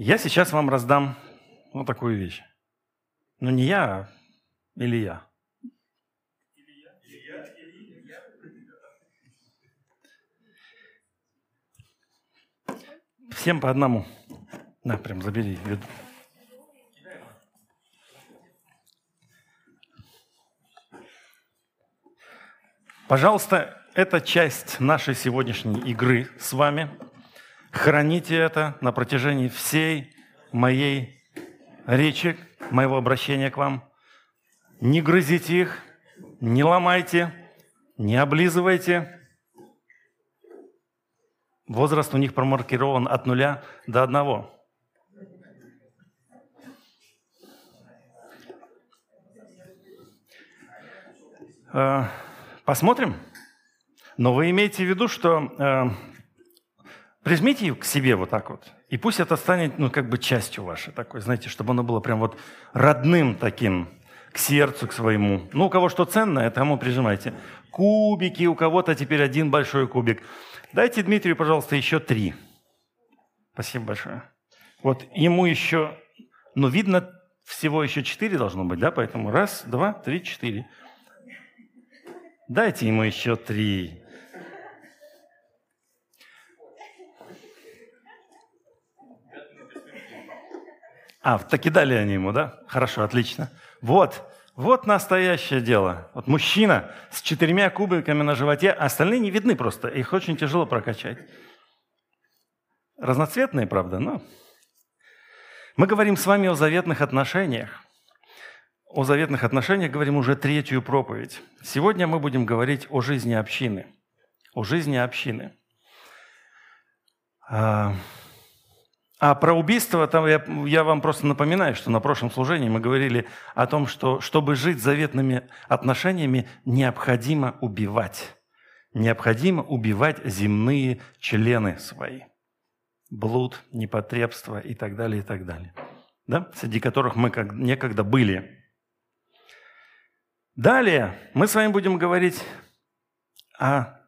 Я сейчас вам раздам вот такую вещь. Но не я, а Илья. Всем по одному. На, прям забери. Пожалуйста, это часть нашей сегодняшней игры с вами. Храните это на протяжении всей моей речи, моего обращения к вам. Не грызите их, не ломайте, не облизывайте. Возраст у них промаркирован от нуля до одного. Э, посмотрим. Но вы имеете в виду, что э, прижмите ее к себе вот так вот, и пусть это станет, ну, как бы частью вашей такой, знаете, чтобы оно было прям вот родным таким, к сердцу, к своему. Ну, у кого что ценное, тому прижимайте. Кубики, у кого-то теперь один большой кубик. Дайте Дмитрию, пожалуйста, еще три. Спасибо большое. Вот ему еще, ну, видно, всего еще четыре должно быть, да? Поэтому раз, два, три, четыре. Дайте ему еще три. А, таки дали они ему, да? Хорошо, отлично. Вот, вот настоящее дело. Вот мужчина с четырьмя кубиками на животе, а остальные не видны просто. Их очень тяжело прокачать. Разноцветные, правда, но... Мы говорим с вами о заветных отношениях. О заветных отношениях говорим уже третью проповедь. Сегодня мы будем говорить о жизни общины. О жизни общины. А, про убийство, там я, я вам просто напоминаю, что на прошлом служении мы говорили о том, что чтобы жить заветными отношениями, необходимо убивать. Необходимо убивать земные члены свои. Блуд, непотребство и так далее, и так далее. Да? Среди которых мы как, некогда были. Далее мы с вами будем говорить о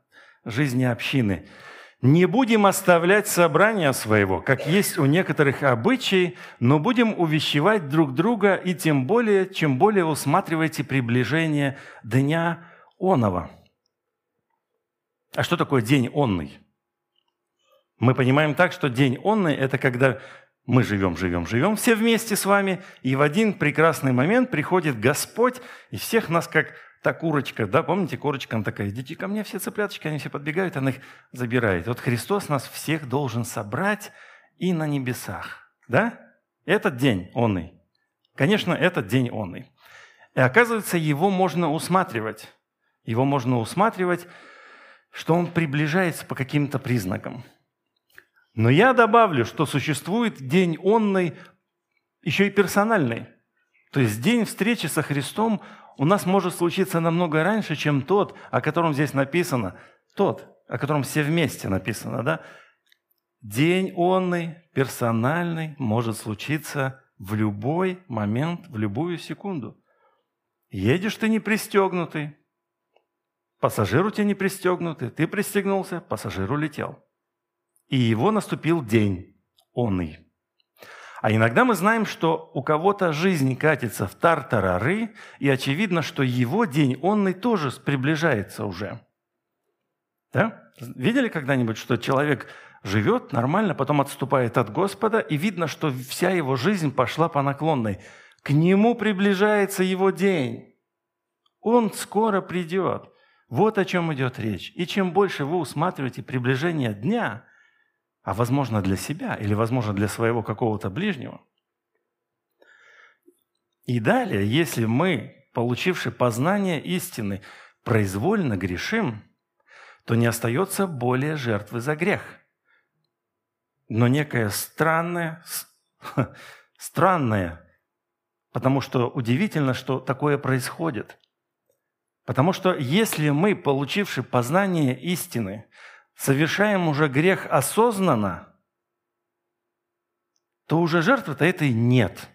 жизни общины – не будем оставлять собрания своего, как есть у некоторых обычаи, но будем увещевать друг друга, и тем более, чем более усматриваете приближение дня онова. А что такое день онный? Мы понимаем так, что день онный – это когда мы живем, живем, живем все вместе с вами, и в один прекрасный момент приходит Господь, и всех нас как та курочка, да, помните, курочка, она такая, идите ко мне, все цыпляточки, они все подбегают, она их забирает. Вот Христос нас всех должен собрать и на небесах, да? Этот день онный. Конечно, этот день онный. И оказывается, его можно усматривать. Его можно усматривать, что он приближается по каким-то признакам. Но я добавлю, что существует день онный, еще и персональный. То есть день встречи со Христом, у нас может случиться намного раньше, чем тот, о котором здесь написано. Тот, о котором все вместе написано, да? День онный, персональный, может случиться в любой момент, в любую секунду. Едешь ты не пристегнутый, пассажир у тебя не пристегнутый, ты пристегнулся, пассажир улетел. И его наступил день онный. А иногда мы знаем, что у кого-то жизнь катится в тартарары, и очевидно, что его день онный тоже приближается уже. Да? Видели когда-нибудь, что человек живет нормально, потом отступает от Господа, и видно, что вся его жизнь пошла по наклонной. К нему приближается его день. Он скоро придет. Вот о чем идет речь. И чем больше вы усматриваете приближение дня – а возможно для себя или, возможно, для своего какого-то ближнего. И далее, если мы, получивши познание истины, произвольно грешим, то не остается более жертвы за грех. Но некое странное, странное, потому что удивительно, что такое происходит. Потому что если мы, получивши познание истины, совершаем уже грех осознанно, то уже жертвы-то этой нет.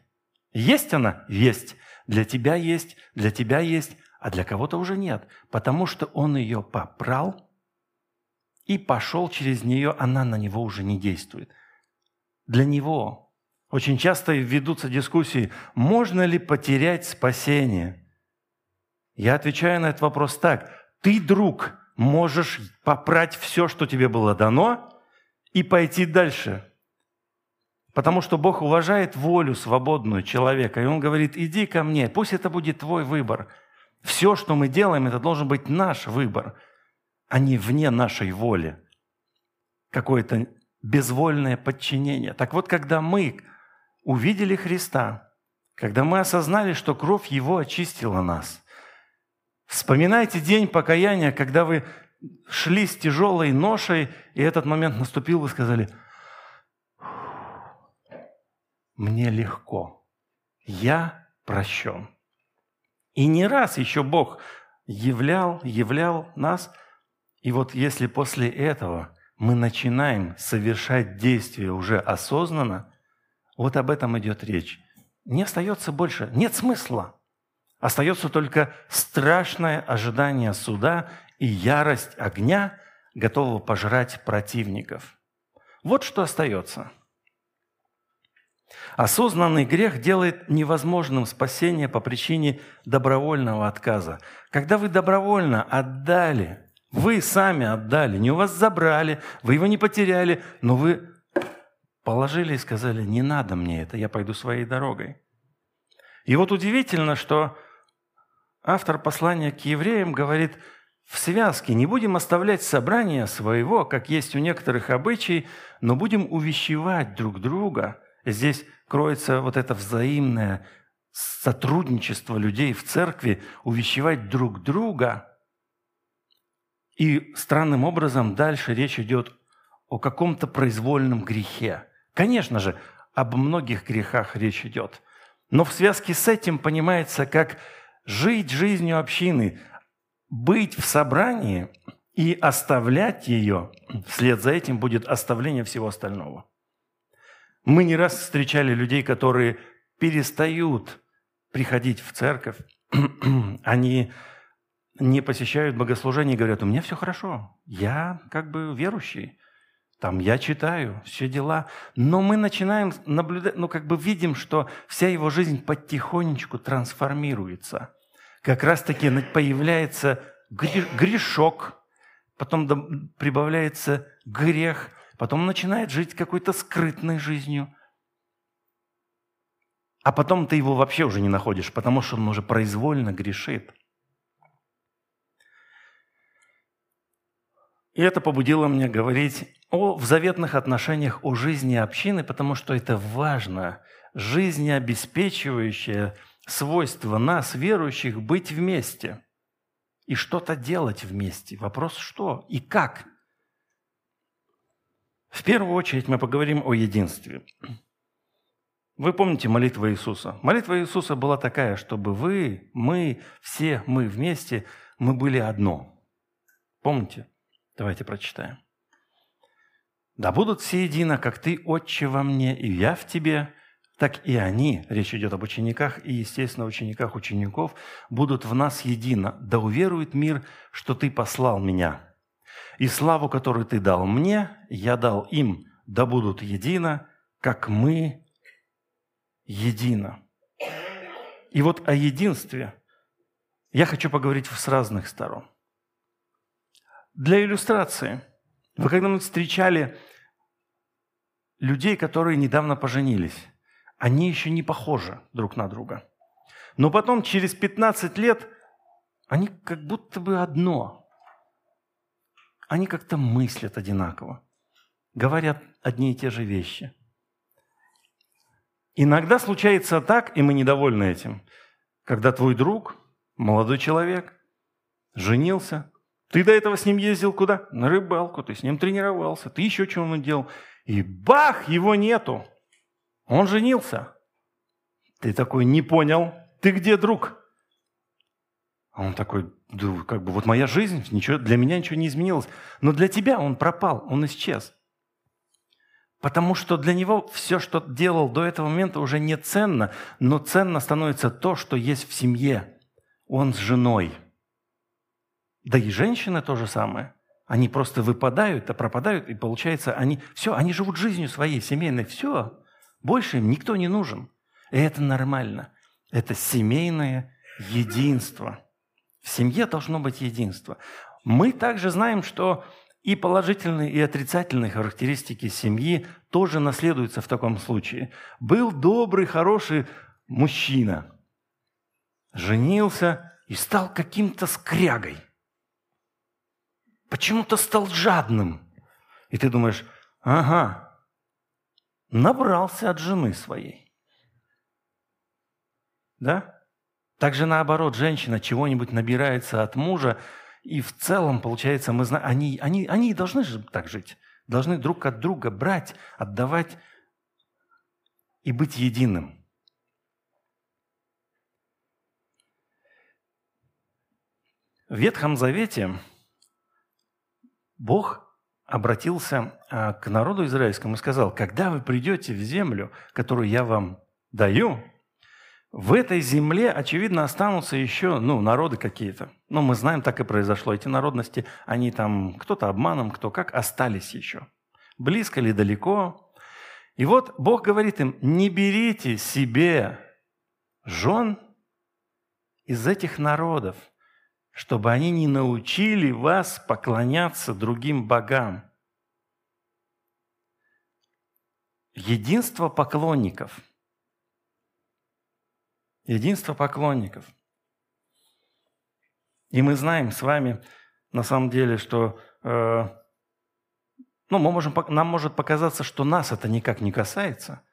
Есть она? Есть. Для тебя есть, для тебя есть, а для кого-то уже нет, потому что он ее попрал и пошел через нее, она на него уже не действует. Для него Очень часто ведутся дискуссии, можно ли потерять спасение. Я отвечаю на этот вопрос так. Ты, друг, можешь попрать все, что тебе было дано, и пойти дальше. Потому что Бог уважает волю свободную человека. И Он говорит, иди ко мне, пусть это будет твой выбор. Все, что мы делаем, это должен быть наш выбор, а не вне нашей воли. Какое-то безвольное подчинение. Так вот, когда мы увидели Христа, когда мы осознали, что кровь Его очистила нас, вспоминайте день покаяния, когда вы шли с тяжелой ношей, и этот момент наступил, вы сказали – мне легко. Я прощен. И не раз еще Бог являл, являл нас. И вот если после этого мы начинаем совершать действия уже осознанно, вот об этом идет речь. Не остается больше, нет смысла. Остается только страшное ожидание суда и ярость огня, готового пожрать противников. Вот что остается – Осознанный грех делает невозможным спасение по причине добровольного отказа. Когда вы добровольно отдали, вы сами отдали, не у вас забрали, вы его не потеряли, но вы положили и сказали, не надо мне это, я пойду своей дорогой. И вот удивительно, что автор послания к евреям говорит, в связке не будем оставлять собрания своего, как есть у некоторых обычаев, но будем увещевать друг друга – Здесь кроется вот это взаимное сотрудничество людей в церкви, увещевать друг друга. И странным образом дальше речь идет о каком-то произвольном грехе. Конечно же, об многих грехах речь идет. Но в связке с этим понимается, как жить жизнью общины, быть в собрании и оставлять ее, вслед за этим будет оставление всего остального – мы не раз встречали людей, которые перестают приходить в церковь, они не посещают богослужение и говорят, у меня все хорошо, я как бы верующий, там я читаю, все дела. Но мы начинаем наблюдать, ну как бы видим, что вся его жизнь потихонечку трансформируется. Как раз-таки появляется грешок, потом прибавляется грех – потом начинает жить какой-то скрытной жизнью. А потом ты его вообще уже не находишь, потому что он уже произвольно грешит. И это побудило меня говорить о в заветных отношениях, о жизни общины, потому что это важно, жизнеобеспечивающее свойство нас, верующих, быть вместе и что-то делать вместе. Вопрос что и как – в первую очередь мы поговорим о единстве. Вы помните молитву Иисуса? Молитва Иисуса была такая, чтобы вы, мы, все мы вместе, мы были одно. Помните? Давайте прочитаем. «Да будут все едино, как ты, Отче, во мне, и я в тебе, так и они, речь идет об учениках и, естественно, учениках учеников, будут в нас едино. Да уверует мир, что ты послал меня. И славу, которую ты дал мне, я дал им, да будут едино, как мы едино. И вот о единстве я хочу поговорить с разных сторон. Для иллюстрации, вы когда-нибудь встречали людей, которые недавно поженились, они еще не похожи друг на друга. Но потом, через 15 лет, они как будто бы одно – они как-то мыслят одинаково, говорят одни и те же вещи. Иногда случается так, и мы недовольны этим, когда твой друг, молодой человек, женился, ты до этого с ним ездил куда? На рыбалку, ты с ним тренировался, ты еще чего-нибудь делал. И бах, его нету. Он женился. Ты такой, не понял, ты где, друг? А он такой, да, как бы вот моя жизнь, ничего, для меня ничего не изменилось. Но для тебя он пропал, он исчез. Потому что для него все, что делал до этого момента, уже не ценно, но ценно становится то, что есть в семье. Он с женой. Да и женщины то же самое. Они просто выпадают, а пропадают, и получается, они все, они живут жизнью своей семейной, все. Больше им никто не нужен. И это нормально. Это семейное единство. В семье должно быть единство. Мы также знаем, что и положительные, и отрицательные характеристики семьи тоже наследуются в таком случае. Был добрый, хороший мужчина, женился и стал каким-то скрягой. Почему-то стал жадным. И ты думаешь, ага, набрался от жены своей. Да? Также наоборот, женщина чего-нибудь набирается от мужа, и в целом, получается, мы знаем, они, они, они должны же так жить. Должны друг от друга брать, отдавать и быть единым. В Ветхом Завете Бог обратился а, к народу израильскому и сказал, когда вы придете в землю, которую я вам даю, в этой земле, очевидно, останутся еще ну, народы какие-то. Ну, мы знаем, так и произошло. Эти народности, они там, кто-то обманом, кто как, остались еще. Близко или далеко. И вот Бог говорит им, не берите себе жен из этих народов, чтобы они не научили вас поклоняться другим богам. Единство поклонников – Единство поклонников. И мы знаем с вами, на самом деле, что э, ну, мы можем, нам может показаться, что нас это никак не касается.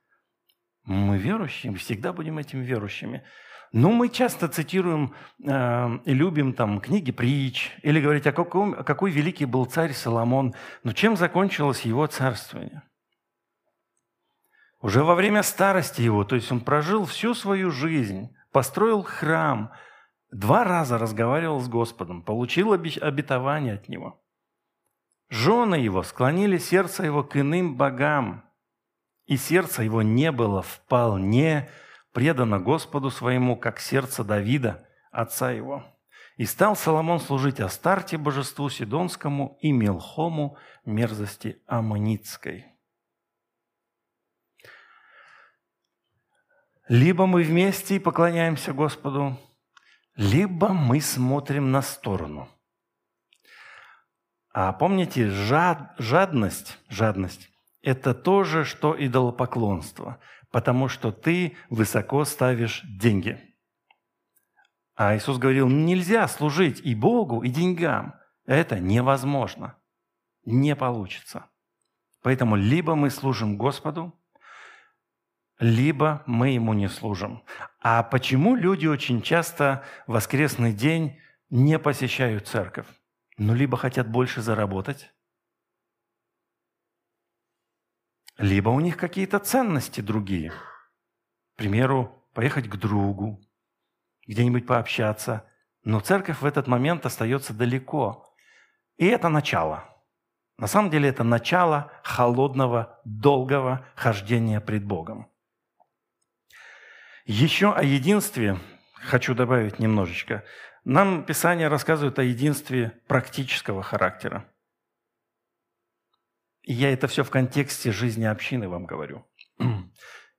Мы верующие, мы всегда будем этими верующими. Но мы часто цитируем э, и любим там книги притч, или говорить, о каком, какой великий был царь Соломон, но чем закончилось его царствование – уже во время старости его, то есть он прожил всю свою жизнь, построил храм, два раза разговаривал с Господом, получил обетование от него. Жены его склонили сердце его к иным богам, и сердце его не было вполне предано Господу своему, как сердце Давида, отца его. И стал Соломон служить Астарте, божеству Сидонскому, и Мелхому, мерзости Аммонитской. Либо мы вместе и поклоняемся Господу, либо мы смотрим на сторону. А помните, жад, жадность, жадность – это то же, что идолопоклонство, потому что ты высоко ставишь деньги. А Иисус говорил, нельзя служить и Богу, и деньгам. Это невозможно. Не получится. Поэтому либо мы служим Господу, либо мы ему не служим. А почему люди очень часто в воскресный день не посещают церковь? Ну, либо хотят больше заработать, либо у них какие-то ценности другие. К примеру, поехать к другу, где-нибудь пообщаться. Но церковь в этот момент остается далеко. И это начало. На самом деле это начало холодного, долгого хождения пред Богом. Еще о единстве хочу добавить немножечко. Нам Писание рассказывает о единстве практического характера. Я это все в контексте жизни общины вам говорю.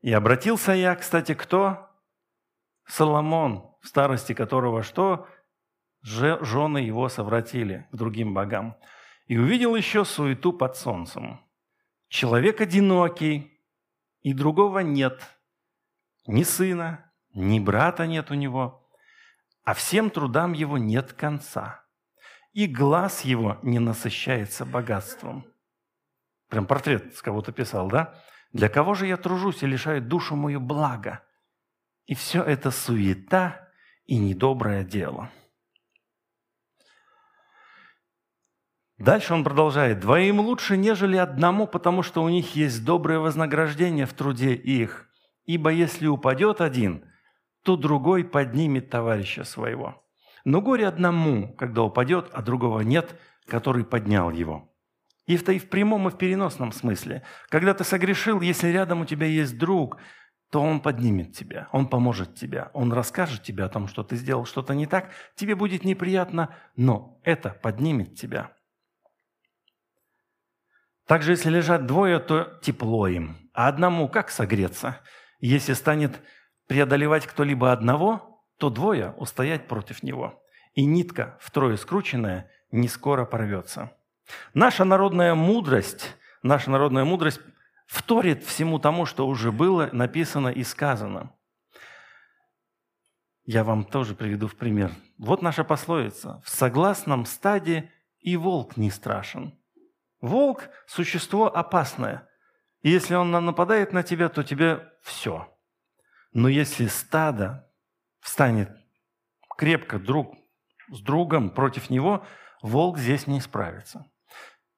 И обратился я, кстати, кто? Соломон, в старости которого что? Жены его совратили к другим богам. И увидел еще суету под солнцем. Человек одинокий, и другого нет – ни сына, ни брата нет у него, а всем трудам его нет конца. И глаз его не насыщается богатством. Прям портрет с кого-то писал, да? Для кого же я тружусь и лишаю душу мою блага? И все это суета и недоброе дело. Дальше он продолжает. «Двоим лучше, нежели одному, потому что у них есть доброе вознаграждение в труде их. Ибо если упадет один, то другой поднимет товарища своего. Но горе одному, когда упадет, а другого нет, который поднял его. И в, и в прямом, и в переносном смысле. Когда ты согрешил, если рядом у тебя есть друг, то он поднимет тебя, он поможет тебе, он расскажет тебе о том, что ты сделал что-то не так, тебе будет неприятно, но это поднимет тебя. Также, если лежат двое, то тепло им. а одному как согреться? Если станет преодолевать кто-либо одного, то двое устоять против него. И нитка, втрое скрученная, не скоро порвется. Наша народная мудрость, наша народная мудрость вторит всему тому, что уже было написано и сказано. Я вам тоже приведу в пример. Вот наша пословица. В согласном стаде и волк не страшен. Волк – существо опасное. И если он нападает на тебя, то тебе все. Но если стадо встанет крепко друг с другом против него, волк здесь не справится.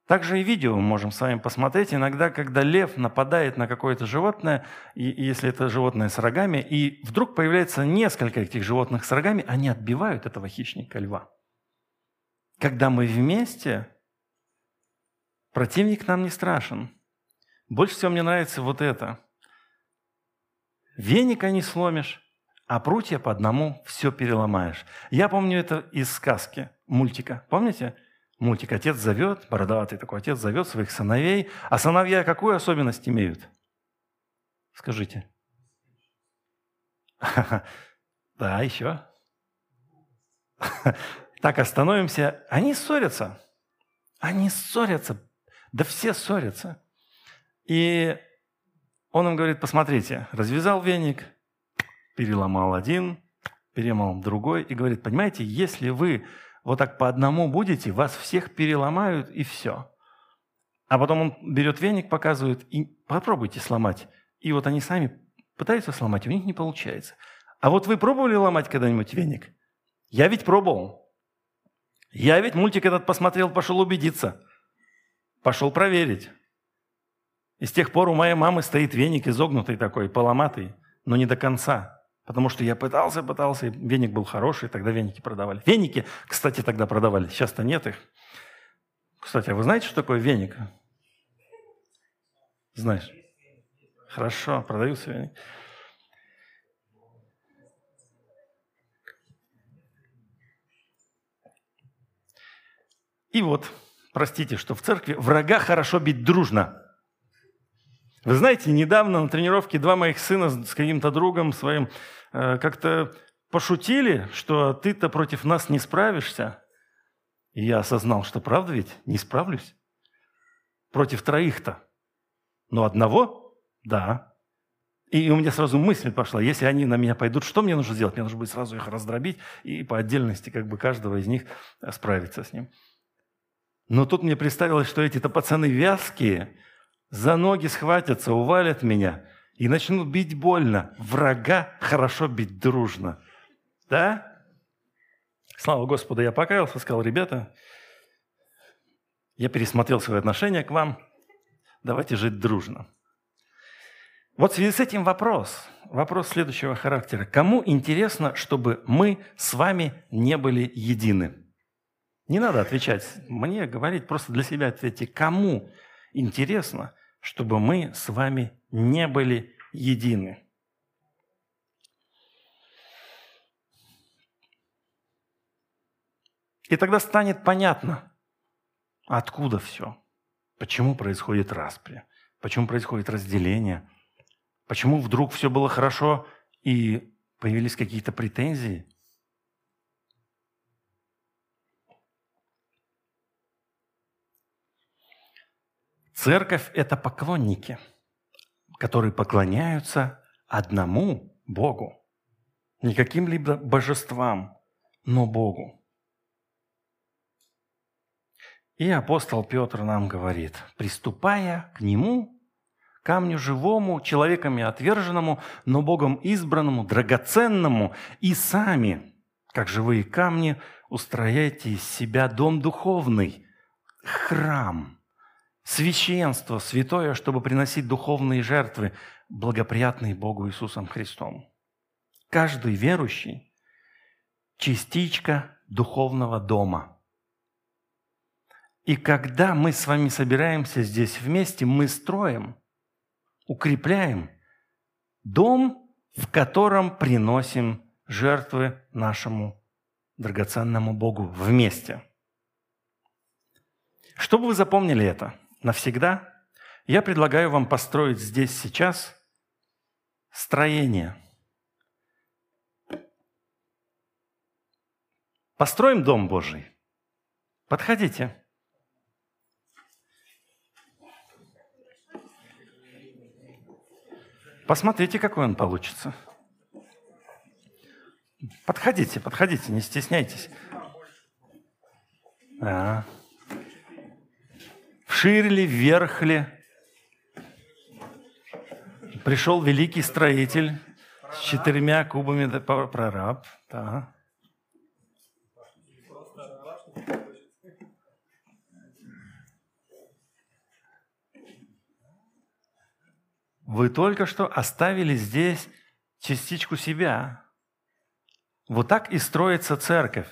Также и видео мы можем с вами посмотреть. Иногда, когда лев нападает на какое-то животное, и, и если это животное с рогами, и вдруг появляется несколько этих животных с рогами, они отбивают этого хищника льва. Когда мы вместе, противник нам не страшен. Больше всего мне нравится вот это. Веника не сломишь, а прутья по одному все переломаешь. Я помню это из сказки, мультика. Помните? Мультик «Отец зовет», бородатый такой отец зовет своих сыновей. А сыновья какую особенность имеют? Скажите. Да, еще. Так, остановимся. Они ссорятся. Они ссорятся. Да все ссорятся. И он им говорит, посмотрите, развязал веник, переломал один, переломал другой, и говорит, понимаете, если вы вот так по одному будете, вас всех переломают и все. А потом он берет веник, показывает, и попробуйте сломать. И вот они сами пытаются сломать, у них не получается. А вот вы пробовали ломать когда-нибудь веник? Я ведь пробовал. Я ведь мультик этот посмотрел, пошел убедиться. Пошел проверить. И с тех пор у моей мамы стоит веник изогнутый такой, поломатый, но не до конца. Потому что я пытался, пытался, и веник был хороший, тогда веники продавали. Веники, кстати, тогда продавали, сейчас-то нет их. Кстати, а вы знаете, что такое веник? Знаешь? Хорошо, продаются веники. И вот, простите, что в церкви врага хорошо бить дружно – вы знаете, недавно на тренировке два моих сына с каким-то другом своим э, как-то пошутили, что ты-то против нас не справишься. И я осознал, что правда ведь не справлюсь. Против троих-то. Но одного – да. И у меня сразу мысль пошла, если они на меня пойдут, что мне нужно сделать? Мне нужно будет сразу их раздробить и по отдельности как бы каждого из них справиться с ним. Но тут мне представилось, что эти-то пацаны вязкие – за ноги схватятся, увалят меня и начнут бить больно. Врага хорошо бить дружно. Да? Слава Господу, я покаялся, сказал, ребята, я пересмотрел свое отношение к вам, давайте жить дружно. Вот в связи с этим вопрос, вопрос следующего характера. Кому интересно, чтобы мы с вами не были едины? Не надо отвечать мне, говорить, просто для себя ответьте. Кому интересно, чтобы мы с вами не были едины. И тогда станет понятно, откуда все, почему происходит распри, почему происходит разделение, почему вдруг все было хорошо и появились какие-то претензии – Церковь – это поклонники, которые поклоняются одному Богу. Не каким-либо божествам, но Богу. И апостол Петр нам говорит, приступая к Нему, камню живому, человеками отверженному, но Богом избранному, драгоценному, и сами, как живые камни, устрояйте из себя дом духовный, храм – священство святое, чтобы приносить духовные жертвы, благоприятные Богу Иисусом Христом. Каждый верующий – частичка духовного дома. И когда мы с вами собираемся здесь вместе, мы строим, укрепляем дом, в котором приносим жертвы нашему драгоценному Богу вместе. Чтобы вы запомнили это – навсегда, Я предлагаю вам построить здесь сейчас строение. Построим Дом Божий. Подходите. Посмотрите, какой он получится. Подходите, подходите, не стесняйтесь. Да. Вширь ли, вверх ли? Пришел великий строитель с четырьмя кубами прораб. Да. Вы только что оставили здесь частичку себя. Вот так и строится церковь.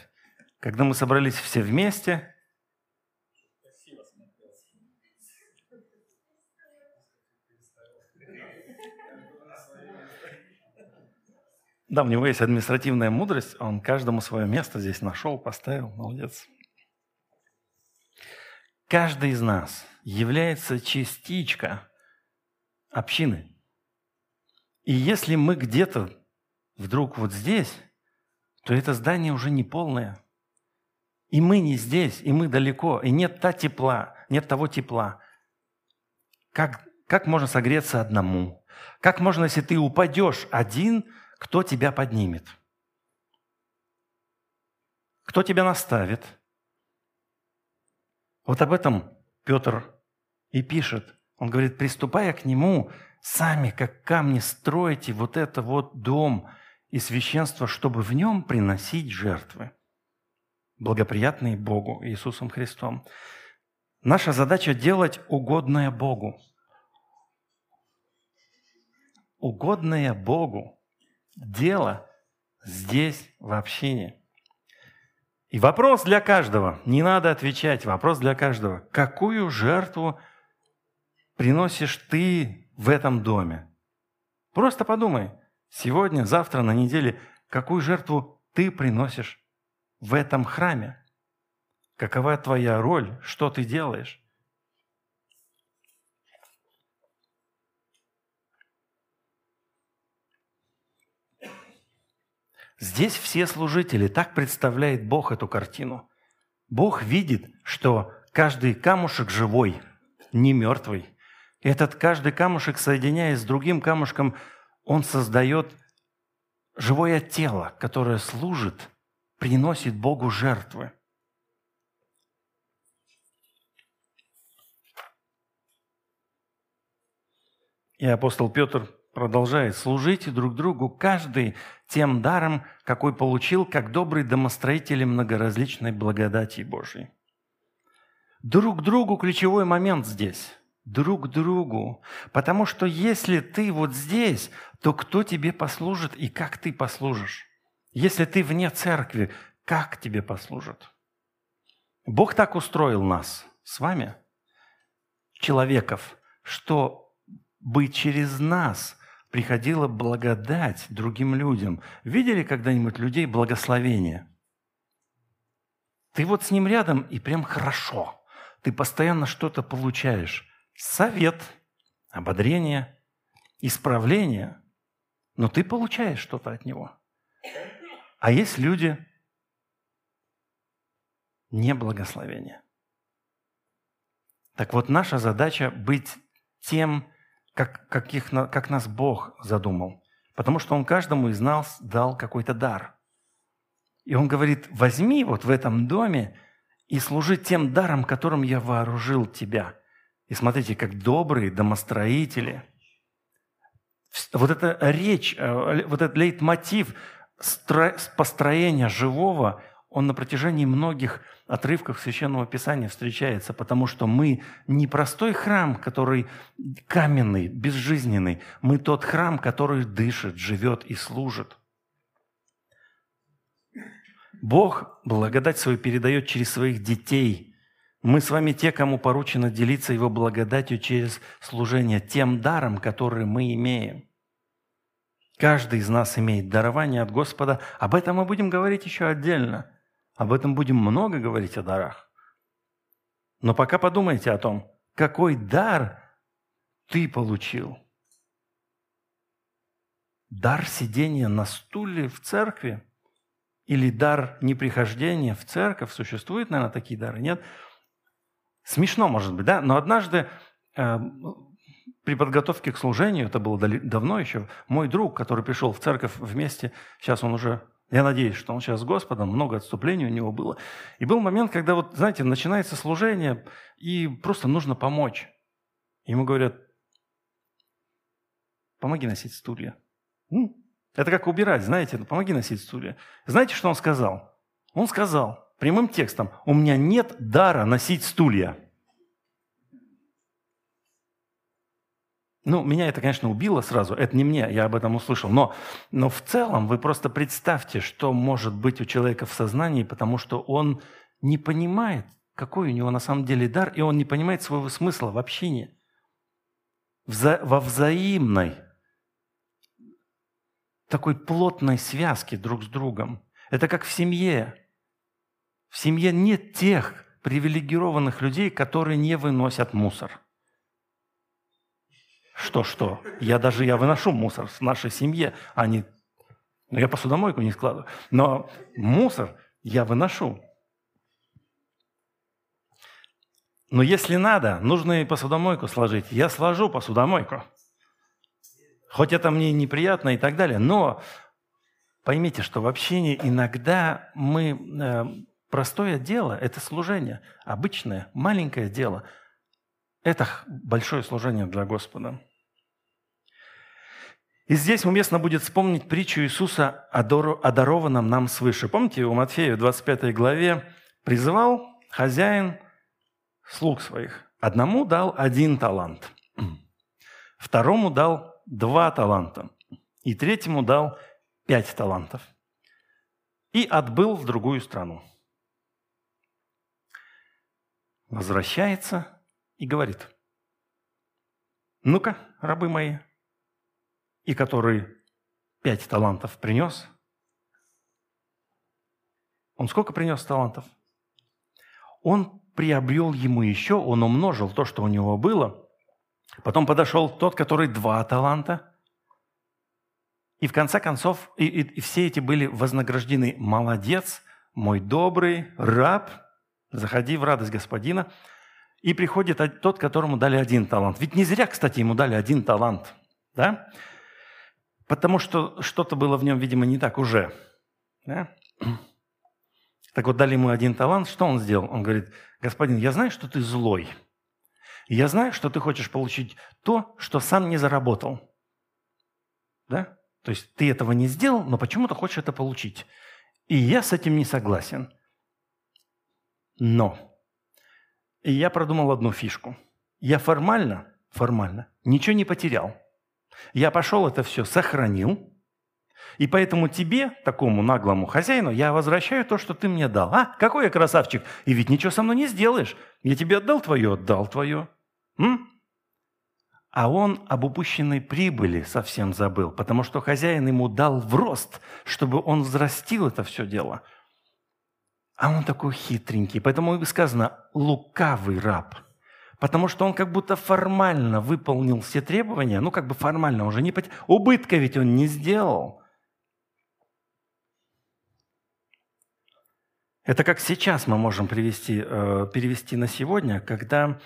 Когда мы собрались все вместе, Да, у него есть административная мудрость, он каждому свое место здесь нашел, поставил, молодец. Каждый из нас является частичка общины. И если мы где-то вдруг вот здесь, то это здание уже не полное. И мы не здесь, и мы далеко, и нет та тепла, нет того тепла. Как, как можно согреться одному? Как можно, если ты упадешь один, кто тебя поднимет? Кто тебя наставит? Вот об этом Петр и пишет. Он говорит, приступая к нему, сами, как камни, стройте вот это вот дом и священство, чтобы в нем приносить жертвы, благоприятные Богу Иисусом Христом. Наша задача делать угодное Богу. Угодное Богу. Дело здесь, в общине. И вопрос для каждого, не надо отвечать, вопрос для каждого. Какую жертву – приносишь ты в этом доме? Просто подумай, сегодня, завтра, на неделе, какую жертву ты приносишь в этом храме? Какова твоя роль? Что ты делаешь? Здесь все служители, так представляет Бог эту картину. Бог видит, что каждый камушек живой, не мертвый. Этот каждый камушек, соединяясь с другим камушком, он создает живое тело, которое служит, приносит Богу жертвы. И апостол Петр продолжает, служите друг другу, каждый тем даром, какой получил, как добрый домостроители многоразличной благодати Божьей. Друг другу ключевой момент здесь – друг другу. Потому что если ты вот здесь, то кто тебе послужит и как ты послужишь? Если ты вне церкви, как тебе послужат? Бог так устроил нас с вами, человеков, что бы через нас приходила благодать другим людям. Видели когда-нибудь людей благословения? Ты вот с ним рядом, и прям хорошо. Ты постоянно что-то получаешь совет, ободрение, исправление, но ты получаешь что-то от него. А есть люди не благословения. Так вот, наша задача быть тем, как, каких, как нас Бог задумал. Потому что Он каждому из нас дал какой-то дар. И Он говорит, возьми вот в этом доме и служи тем даром, которым я вооружил тебя – и смотрите, как добрые домостроители. Вот эта речь, э, вот этот лейтмотив построения живого, он на протяжении многих отрывков Священного Писания встречается, потому что мы не простой храм, который каменный, безжизненный. Мы тот храм, который дышит, живет и служит. Бог благодать свою передает через своих детей – мы с вами те, кому поручено делиться Его благодатью через служение тем даром, который мы имеем. Каждый из нас имеет дарование от Господа. Об этом мы будем говорить еще отдельно. Об этом будем много говорить о дарах. Но пока подумайте о том, какой дар ты получил? Дар сидения на стуле в церкви или дар неприхождения в церковь? Существуют, наверное, такие дары? Нет? Смешно, может быть, да? Но однажды э, при подготовке к служению, это было давно еще, мой друг, который пришел в церковь вместе, сейчас он уже, я надеюсь, что он сейчас с Господом, много отступлений у него было. И был момент, когда вот, знаете, начинается служение, и просто нужно помочь. Ему говорят, помоги носить стулья. Это как убирать, знаете, ну, помоги носить стулья. Знаете, что он сказал? Он сказал прямым текстом, у меня нет дара носить стулья. Ну, меня это, конечно, убило сразу. Это не мне, я об этом услышал. Но, но в целом вы просто представьте, что может быть у человека в сознании, потому что он не понимает, какой у него на самом деле дар, и он не понимает своего смысла в общении. Вза- во взаимной такой плотной связке друг с другом. Это как в семье. В семье нет тех привилегированных людей, которые не выносят мусор. Что-что? Я даже я выношу мусор в нашей семье, а не... Ну, я посудомойку не складываю. Но мусор я выношу. Но если надо, нужно и посудомойку сложить. Я сложу посудомойку. Хоть это мне неприятно и так далее. Но поймите, что в общении иногда мы... Э, простое дело – это служение. Обычное, маленькое дело – это большое служение для Господа. И здесь уместно будет вспомнить притчу Иисуса о дарованном нам свыше. Помните, у Матфея в 25 главе призывал хозяин слуг своих. Одному дал один талант, второму дал два таланта, и третьему дал пять талантов. И отбыл в другую страну. Возвращается и говорит, ну-ка, рабы мои, и который пять талантов принес, он сколько принес талантов? Он приобрел ему еще, он умножил то, что у него было. Потом подошел тот, который два таланта. И в конце концов, и, и, и все эти были вознаграждены. Молодец, мой добрый раб, заходи в радость господина. И приходит тот, которому дали один талант. Ведь не зря, кстати, ему дали один талант. Да? Потому что что-то было в нем, видимо, не так уже. Да? Так вот, дали ему один талант. Что он сделал? Он говорит, господин, я знаю, что ты злой. Я знаю, что ты хочешь получить то, что сам не заработал. Да? То есть ты этого не сделал, но почему-то хочешь это получить. И я с этим не согласен. Но и я продумал одну фишку. Я формально, формально ничего не потерял. Я пошел это все сохранил, и поэтому тебе, такому наглому хозяину, я возвращаю то, что ты мне дал. А, какой я красавчик! И ведь ничего со мной не сделаешь. Я тебе отдал твое, отдал твое. М? А он об упущенной прибыли совсем забыл, потому что хозяин ему дал в рост, чтобы он взрастил это все дело – а он такой хитренький. Поэтому и сказано «лукавый раб». Потому что он как будто формально выполнил все требования. Ну, как бы формально уже не... Пот... Убытка ведь он не сделал. Это как сейчас мы можем привести, э, перевести на сегодня, когда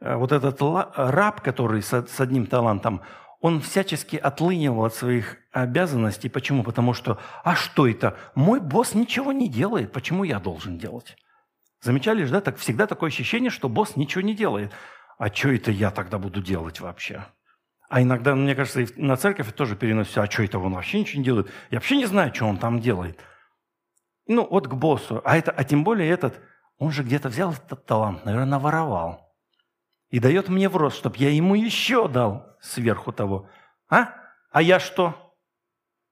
э, вот этот раб, который с одним талантом, он всячески отлынивал от своих обязанностей. Почему? Потому что, а что это? Мой босс ничего не делает, почему я должен делать? Замечали же, да, так всегда такое ощущение, что босс ничего не делает. А что это я тогда буду делать вообще? А иногда, мне кажется, и на церковь тоже переносится, а что это он вообще ничего не делает? Я вообще не знаю, что он там делает. Ну, вот к боссу. А, это, а тем более этот, он же где-то взял этот талант, наверное, наворовал и дает мне в рост, чтобы я ему еще дал сверху того. А? А я что?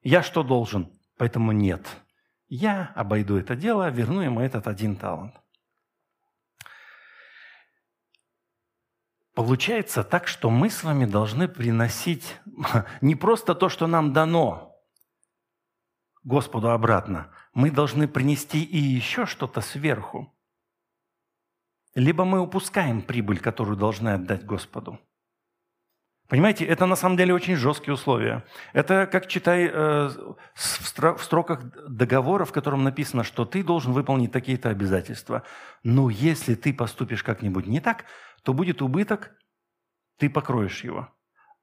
Я что должен? Поэтому нет. Я обойду это дело, верну ему этот один талант. Получается так, что мы с вами должны приносить не просто то, что нам дано Господу обратно. Мы должны принести и еще что-то сверху. Либо мы упускаем прибыль, которую должны отдать Господу. Понимаете, это на самом деле очень жесткие условия. Это как читай э, в строках договора, в котором написано, что ты должен выполнить такие-то обязательства. Но если ты поступишь как-нибудь не так, то будет убыток, ты покроешь его.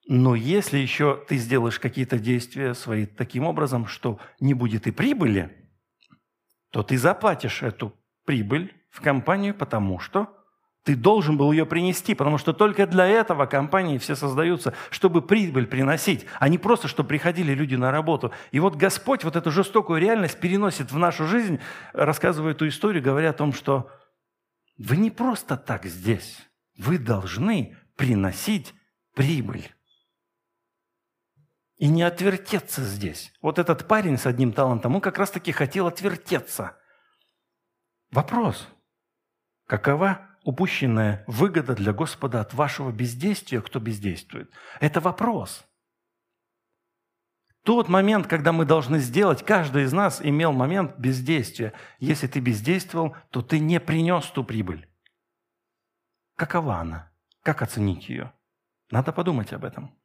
Но если еще ты сделаешь какие-то действия свои таким образом, что не будет и прибыли, то ты заплатишь эту прибыль в компанию, потому что ты должен был ее принести, потому что только для этого компании все создаются, чтобы прибыль приносить, а не просто, чтобы приходили люди на работу. И вот Господь вот эту жестокую реальность переносит в нашу жизнь, рассказывая эту историю, говоря о том, что вы не просто так здесь, вы должны приносить прибыль. И не отвертеться здесь. Вот этот парень с одним талантом, он как раз-таки хотел отвертеться. Вопрос, какова упущенная выгода для Господа от вашего бездействия, кто бездействует? Это вопрос. Тот момент, когда мы должны сделать, каждый из нас имел момент бездействия. Если ты бездействовал, то ты не принес ту прибыль. Какова она? Как оценить ее? Надо подумать об этом.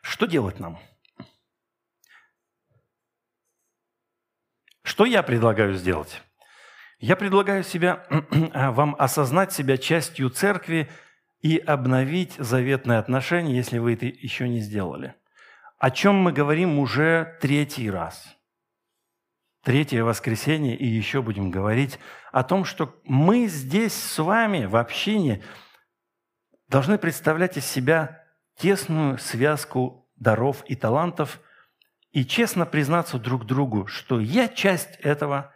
Что делать нам? Что я предлагаю сделать? Я предлагаю себя, а, вам осознать себя частью церкви и обновить заветные отношения, если вы это еще не сделали. О чем мы говорим уже третий раз. Третье воскресенье, и еще будем говорить о том, что мы здесь с вами в общине должны представлять из себя тесную связку даров и талантов и честно признаться друг другу, что я часть этого –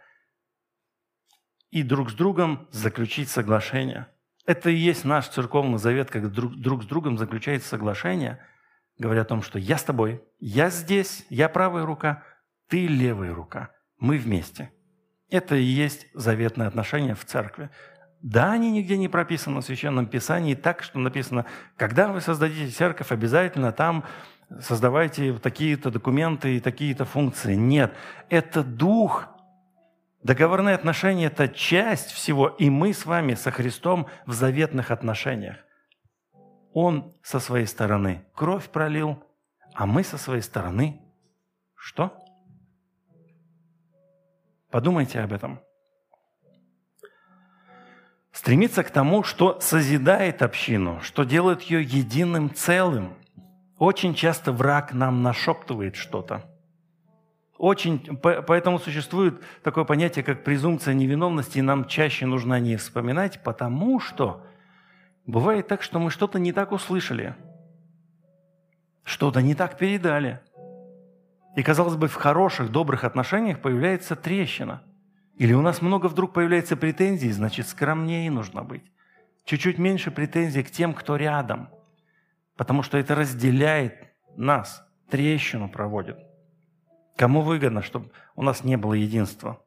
и друг с другом заключить соглашение. Это и есть наш церковный завет, когда друг, друг с другом заключается соглашение, говоря о том, что я с тобой, я здесь, я правая рука, ты левая рука, мы вместе. Это и есть заветное отношение в церкви. Да, они нигде не прописаны в Священном Писании так, что написано, когда вы создадите церковь, обязательно там создавайте такие-то документы и такие-то функции. Нет, это дух Договорные отношения – это часть всего, и мы с вами со Христом в заветных отношениях. Он со своей стороны кровь пролил, а мы со своей стороны что? Подумайте об этом. Стремиться к тому, что созидает общину, что делает ее единым целым. Очень часто враг нам нашептывает что-то – очень, поэтому существует такое понятие, как презумпция невиновности, и нам чаще нужно о ней вспоминать, потому что бывает так, что мы что-то не так услышали, что-то не так передали. И, казалось бы, в хороших, добрых отношениях появляется трещина. Или у нас много вдруг появляется претензий, значит, скромнее нужно быть. Чуть-чуть меньше претензий к тем, кто рядом. Потому что это разделяет нас, трещину проводит. Кому выгодно, чтобы у нас не было единства?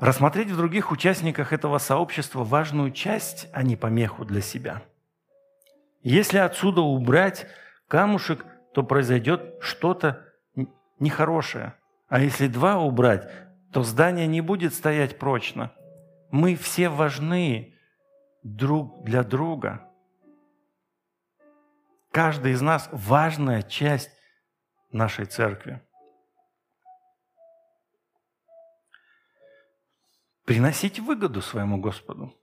Рассмотреть в других участниках этого сообщества важную часть, а не помеху для себя. Если отсюда убрать камушек, то произойдет что-то нехорошее. А если два убрать, то здание не будет стоять прочно. Мы все важны друг для друга. Каждый из нас важная часть нашей церкви. Приносить выгоду своему Господу.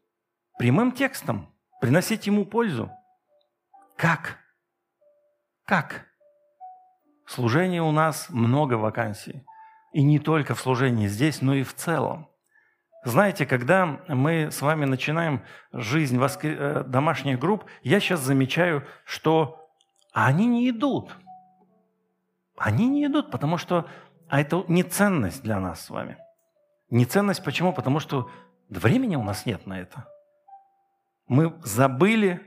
Прямым текстом. Приносить Ему пользу. Как? Как? В служении у нас много вакансий. И не только в служении здесь, но и в целом. Знаете, когда мы с вами начинаем жизнь воскр... Э, домашних групп, я сейчас замечаю, что они не идут. Они не идут, потому что а это не ценность для нас с вами – Неценность почему? Потому что времени у нас нет на это. Мы забыли,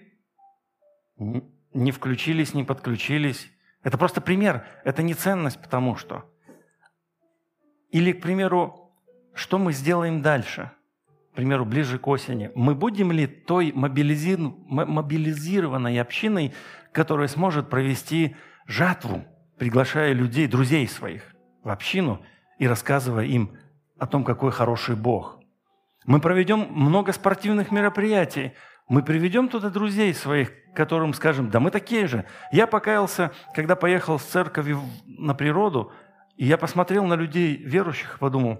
не включились, не подключились. Это просто пример. Это не ценность, потому что. Или, к примеру, что мы сделаем дальше? К примеру, ближе к осени. Мы будем ли той мобилизированной общиной, которая сможет провести жатву, приглашая людей, друзей своих в общину и рассказывая им о том, какой хороший Бог. Мы проведем много спортивных мероприятий, Мы приведем туда друзей своих, которым скажем, да мы такие же. Я покаялся, когда поехал с церковью на природу, и я посмотрел на людей верующих и подумал,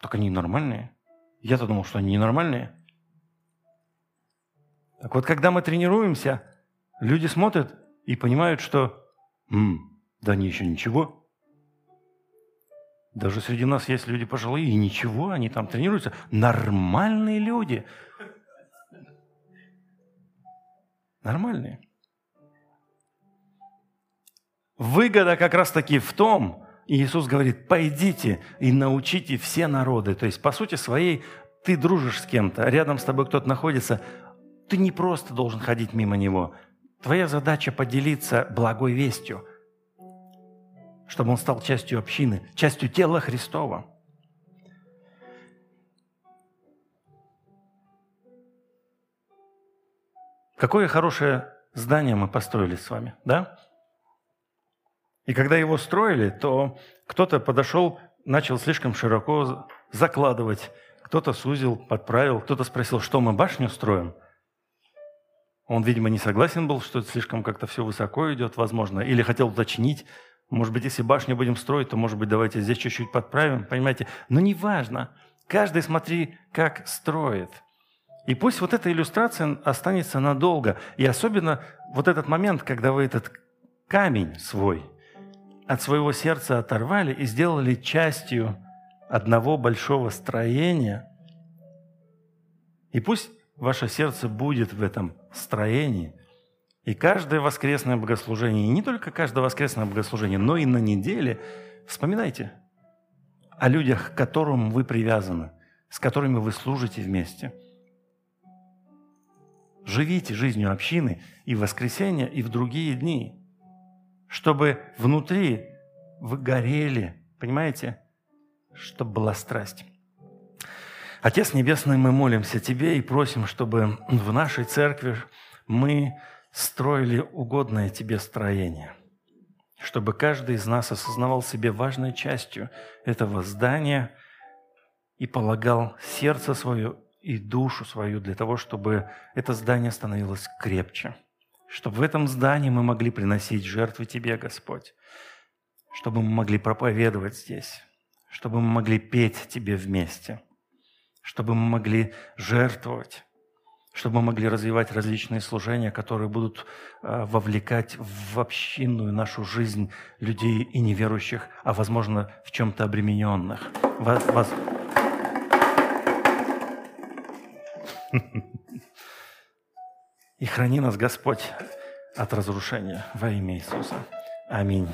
так они нормальные. Я-то думал, что они ненормальные. Так вот, когда мы тренируемся, люди смотрят и понимают, что «М, да они еще ничего. Даже среди нас есть люди пожилые, и ничего, они там тренируются. Нормальные люди. Нормальные. Выгода как раз-таки в том, и Иисус говорит, пойдите и научите все народы. То есть, по сути своей, ты дружишь с кем-то, рядом с тобой кто-то находится, ты не просто должен ходить мимо него. Твоя задача поделиться благой вестью, чтобы он стал частью общины, частью тела Христова. Какое хорошее здание мы построили с вами, да? И когда его строили, то кто-то подошел, начал слишком широко закладывать, кто-то сузил, подправил, кто-то спросил, что мы башню строим. Он, видимо, не согласен был, что это слишком как-то все высоко идет, возможно, или хотел уточнить, может быть, если башню будем строить, то, может быть, давайте здесь чуть-чуть подправим, понимаете? Но неважно. Каждый смотри, как строит. И пусть вот эта иллюстрация останется надолго. И особенно вот этот момент, когда вы этот камень свой от своего сердца оторвали и сделали частью одного большого строения. И пусть ваше сердце будет в этом строении. И каждое воскресное богослужение, и не только каждое воскресное богослужение, но и на неделе, вспоминайте о людях, к которым вы привязаны, с которыми вы служите вместе. Живите жизнью общины и в воскресенье, и в другие дни, чтобы внутри вы горели, понимаете, чтобы была страсть. Отец Небесный, мы молимся Тебе и просим, чтобы в нашей церкви мы строили угодное Тебе строение, чтобы каждый из нас осознавал себе важной частью этого здания и полагал сердце свое и душу свою для того, чтобы это здание становилось крепче, чтобы в этом здании мы могли приносить жертвы Тебе, Господь, чтобы мы могли проповедовать здесь, чтобы мы могли петь Тебе вместе – чтобы мы могли жертвовать, чтобы мы могли развивать различные служения, которые будут э, вовлекать в общинную нашу жизнь людей и неверующих, а, возможно, в чем-то обремененных. Вас... И храни нас, Господь, от разрушения во имя Иисуса. Аминь.